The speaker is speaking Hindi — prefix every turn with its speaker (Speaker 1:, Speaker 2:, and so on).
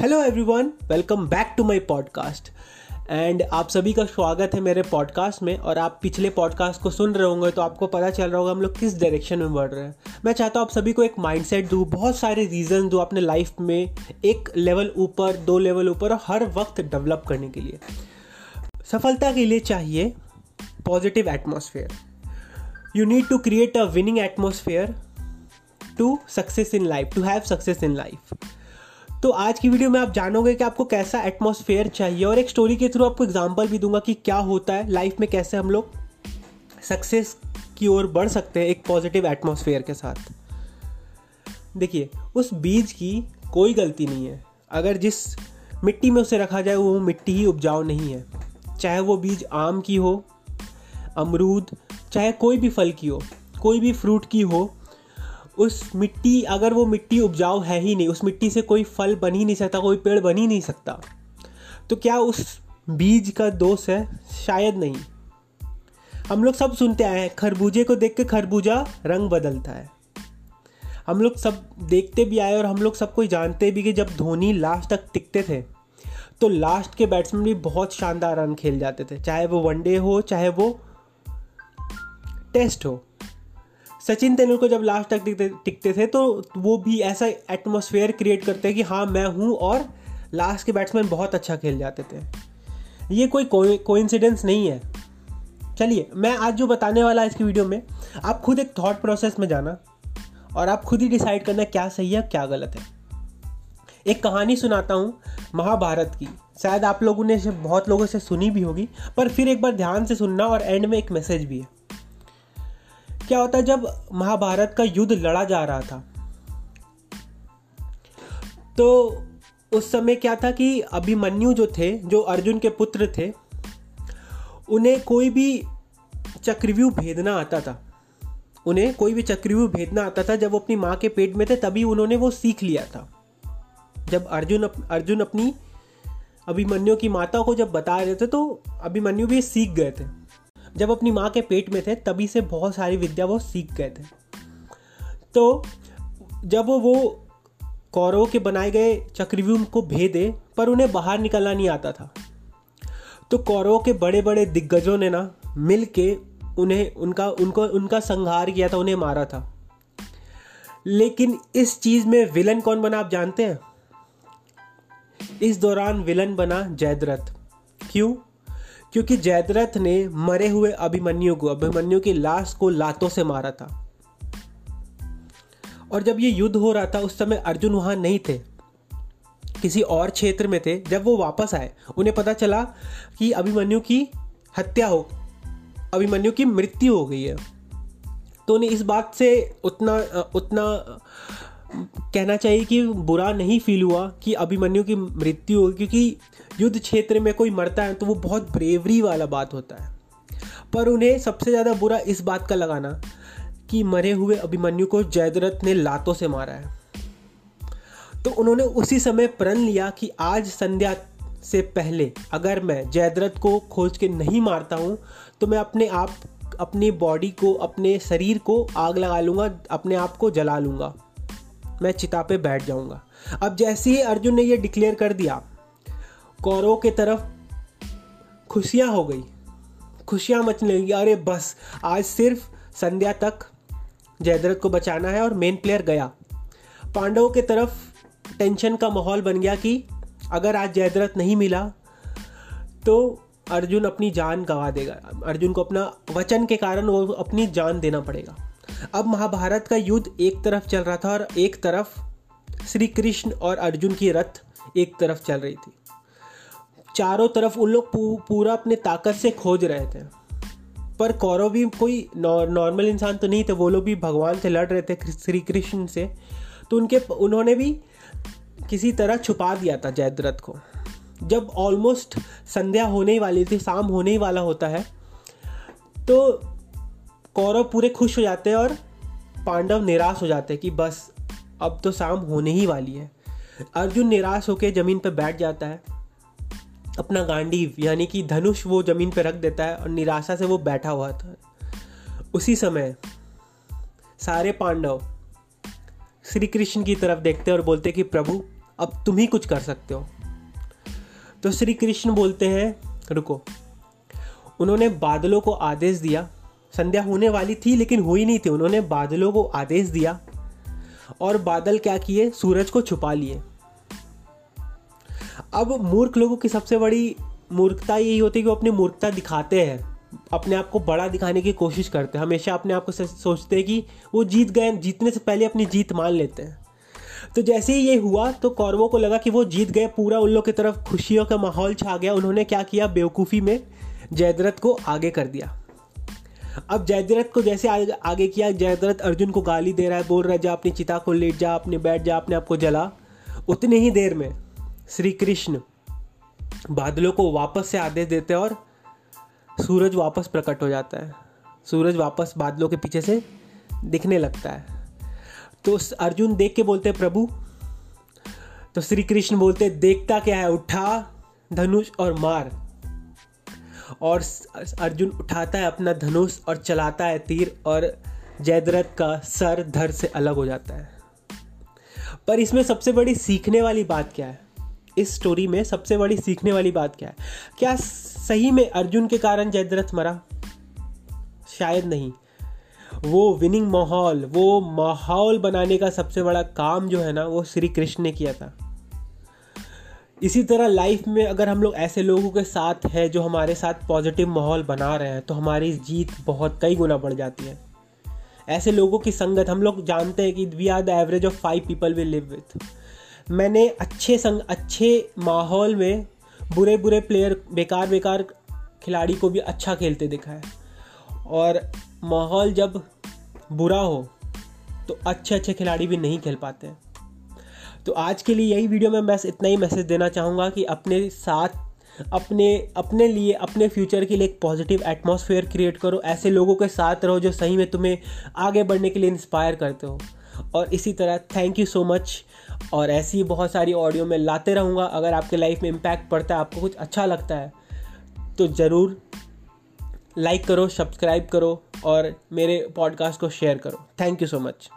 Speaker 1: Hello everyone welcome back to my podcast and आप सभी का स्वागत है मेरे पॉडकास्ट में और आप पिछले पॉडकास्ट को सुन रहे होंगे तो आपको पता चल रहा होगा हम लोग किस डायरेक्शन में बढ़ रहे हैं। मैं चाहता हूँ आप सभी को एक माइंडसेट दूँ, बहुत सारे रीज़न दूँ अपने लाइफ में एक लेवल ऊपर, दो लेवल ऊपर और हर वक्त डेवलप करने के लिए। सफलता के लिए चाहिए positive atmosphere you need to create a winning atmosphere to success in life to have success in life तो आज की वीडियो में आप जानोगे कि आपको कैसा एटमोसफेयर चाहिए और एक स्टोरी के थ्रू आपको एग्ज़ाम्पल भी दूँगा कि क्या होता है लाइफ में कैसे हम लोग सक्सेस की ओर बढ़ सकते हैं एक पॉजिटिव एटमोसफेयर के साथ। देखिए, उस बीज की कोई गलती नहीं है। अगर जिस मिट्टी में उसे रखा जाए, वो मिट्टी ही उपजाऊ नहीं है। चाहे वो बीज आम की हो, अमरूद, चाहे कोई भी फल की हो, कोई भी फ्रूट की हो उस मिट्टी, अगर वो मिट्टी उपजाऊ है ही नहीं, उस मिट्टी से कोई फल बन ही नहीं सकता, कोई पेड़ बन ही नहीं सकता तो क्या उस बीज का दोष है? शायद नहीं। हम लोग सब सुनते आए हैं, खरबूजे को देख के खरबूजा रंग बदलता है। हम लोग सब देखते भी आए और हम लोग सब कोई जानते भी कि जब धोनी लास्ट तक टिकते थे तो लास्ट के बैट्समैन भी बहुत शानदार रन खेल जाते थे, चाहे वो वनडे हो, चाहे वो टेस्ट हो। सचिन तेंदुलकर जब लास्ट तक टिकते टिकते थे तो वो भी ऐसा एटमोसफेयर क्रिएट करते कि हाँ मैं हूँ और लास्ट के बैट्समैन बहुत अच्छा खेल जाते थे। ये कोई कोइंसिडेंस नहीं है। चलिए, मैं आज जो बताने वाला इसकी वीडियो में, आप खुद एक थॉट प्रोसेस में जाना और आप खुद ही डिसाइड करना क्या सही है क्या गलत है। एक कहानी सुनाता हूँ महाभारत की। शायद आप लोगों ने बहुत लोगों से सुनी भी होगी, पर फिर एक बार ध्यान से सुनना और एंड में एक मैसेज भी है। क्या होता है जब महाभारत का युद्ध लड़ा जा रहा था तो उस समय क्या था कि अभिमन्यु जो थे जो अर्जुन के पुत्र थे उन्हें कोई भी चक्रव्यूह भेदना आता था। उन्हें कोई भी चक्रव्यूह भेदना आता था। जब वो अपनी माँ के पेट में थे तभी उन्होंने वो सीख लिया था। जब अर्जुन अप, अर्जुन अपनी अभिमन्यु की माता को जब बता रहे थे तो अभिमन्यु भी सीख गए थे। जब अपनी माँ के पेट में थे, तभी से बहुत सारी विद्या वो सीख गए थे। तो जब वो कौरवों के बनाए गए चक्रव्यूह को भेदे, पर उन्हें बाहर निकलना नहीं आता था। तो कौरवों के बड़े बड़े दिग्गजों ने ना मिल के उन्हें, उनका, उनको, उनका संहार किया था, उन्हें मारा था। लेकिन इस चीज़ में विलन कौन बना, आप जानते हैं? इस दौरान विलन बना जयद्रथ। क्यों? क्योंकि जयद्रथ ने मरे हुए अभिमन्यु को, अभिमन्यु की लाश को लातों से मारा था। और जब ये युद्ध हो रहा था, उस समय अर्जुन वहाँ नहीं थे। किसी और क्षेत्र में थे। जब वो वापस आए, उन्हें पता चला कि अभिमन्यु की हत्या हो, अभिमन्यु की मृत्यु हो गई है। तो उन्हें इस बात से उतना उतना कहना चाहिए कि बुरा नहीं फील हुआ कि अभिमन्यु की मृत्यु हो, क्योंकि युद्ध क्षेत्र में कोई मरता है तो वो बहुत ब्रेवरी वाला बात होता है। पर उन्हें सबसे ज़्यादा बुरा इस बात का लगाना कि मरे हुए अभिमन्यु को जयद्रथ ने लातों से मारा है। तो उन्होंने उसी समय प्रण लिया कि आज संध्या से पहले अगर मैं जयद्रथ को खोज के नहीं मारता हूँ तो मैं अपने आप, अपनी बॉडी को, अपने शरीर को आग लगा लूँगा, अपने आप को जला लूँगा। मैं चिता पे बैठ जाऊँगा। अब जैसे ही अर्जुन ने यह डिक्लेयर कर दिया, कौरवों की तरफ़ खुशियाँ हो गई। खुशियाँ मचने लगी। अरे बस, आज सिर्फ़ संध्या तक जयद्रथ को बचाना है और मेन प्लेयर गया। पांडवों की तरफ़ टेंशन का माहौल बन गया कि अगर आज जयद्रथ नहीं मिला तो अर्जुन अपनी जान गंवा देगा। अर्जुन को अपना वचन के कारण वो अपनी जान देना पड़ेगा। अब महाभारत का युद्ध एक तरफ़ चल रहा था और एक तरफ़ श्री कृष्ण और अर्जुन की रथ एक तरफ़ चल रही थी। चारों तरफ़ उन लोग पूरा अपने ताकत से खोज रहे थे। पर कौरव भी कोई नॉर्मल इंसान तो नहीं थे, वो लोग भी भगवान से लड़ रहे थे श्री कृष्ण से। तो उनके उन्होंने भी किसी तरह छुपा दिया था जयद्रथ को। जब ऑलमोस्ट संध्या होने ही वाली थी, शाम होने ही वाला होता है तो कौरव पूरे खुश हो जाते हैं और पांडव निराश हो जाते हैं कि बस, अब तो शाम होने ही वाली है। अर्जुन निराश होकर ज़मीन पर बैठ जाता है। अपना गांडीव यानी कि धनुष, वो ज़मीन पर रख देता है और निराशा से वो बैठा हुआ था। उसी समय सारे पांडव श्री कृष्ण की तरफ़ देखते हैं और बोलते कि प्रभु, अब तुम ही कुछ कर सकते हो। तो श्री कृष्ण बोलते हैं, रुको। उन्होंने बादलों को आदेश दिया संध्या होने वाली थी, लेकिन हुई नहीं थी। उन्होंने बादलों को आदेश दिया और बादल क्या किए? सूरज को छुपा लिए। अब मूर्ख लोगों की सबसे बड़ी मूर्खता यही होती है कि वो अपनी मूर्खता दिखाते हैं। अपने आप को बड़ा दिखाने की कोशिश करते हैं। हमेशा अपने आप को सोचते हैं कि वो जीत गए, जीतने से पहले अपनी जीत मान लेते हैं। तो जैसे ही ये हुआ तो कौरवों को लगा कि वो जीत गए, पूरा उन लोग की तरफ़ खुशियों का माहौल छा गया। उन्होंने क्या किया? बेवकूफ़ी में जयद्रथ को आगे कर दिया। अब जयद्रथ को जैसे आगे, आगे किया जयद्रथ अर्जुन को गाली दे रहा है बोल रहा है जा अपनी चिता को लेट जा अपने बैठ जा अपने आप को जला। उतनी ही देर में श्री कृष्ण बादलों को वापस से आदेश देते हैं और सूरज वापस प्रकट हो जाता है। सूरज वापस बादलों के पीछे से दिखने लगता है। तो अर्जुन देख के बोलते प्रभु। तो श्री कृष्ण बोलते देखता क्या है? उठा धनुष और मार। और अर्जुन उठाता है अपना धनुष और चलाता है तीर और जयद्रथ का सर धर से अलग हो जाता है। पर इसमें सबसे बड़ी सीखने वाली बात क्या है? इस स्टोरी में सबसे बड़ी सीखने वाली बात क्या है? क्या सही में अर्जुन के कारण जयद्रथ मरा? शायद नहीं। वो विनिंग माहौल, वो माहौल बनाने का सबसे बड़ा काम जो है ना, वो श्री कृष्ण ने किया था। इसी तरह लाइफ में अगर हम लोग ऐसे लोगों के साथ हैं जो हमारे साथ पॉजिटिव माहौल बना रहे हैं तो हमारी जीत बहुत कई गुना बढ़ जाती है। ऐसे लोगों की संगत, हम लोग जानते हैं कि we are the average of five people we live with मैंने अच्छे संग, अच्छे माहौल में बुरे बुरे प्लेयर बेकार बेकार खिलाड़ी को भी अच्छा खेलते देखा है। और माहौल जब बुरा हो तो अच्छे अच्छे खिलाड़ी भी नहीं खेल पाते। हैं तो आज के लिए यही वीडियो में बस इतना ही मैसेज देना चाहूँगा कि अपने साथ, अपने अपने लिए, अपने फ्यूचर के लिए एक पॉजिटिव एटमॉस्फेयर क्रिएट करो। ऐसे लोगों के साथ रहो जो सही में तुम्हें आगे बढ़ने के लिए इंस्पायर करते हो। और इसी तरह थैंक यू सो मच और ऐसी बहुत सारी ऑडियो में लाते रहूँगा। अगर आपके लाइफ में इम्पैक्ट पड़ता है, आपको कुछ अच्छा लगता है तो ज़रूर लाइक करो सब्सक्राइब करो और मेरे पॉडकास्ट को शेयर करो। Thank you so much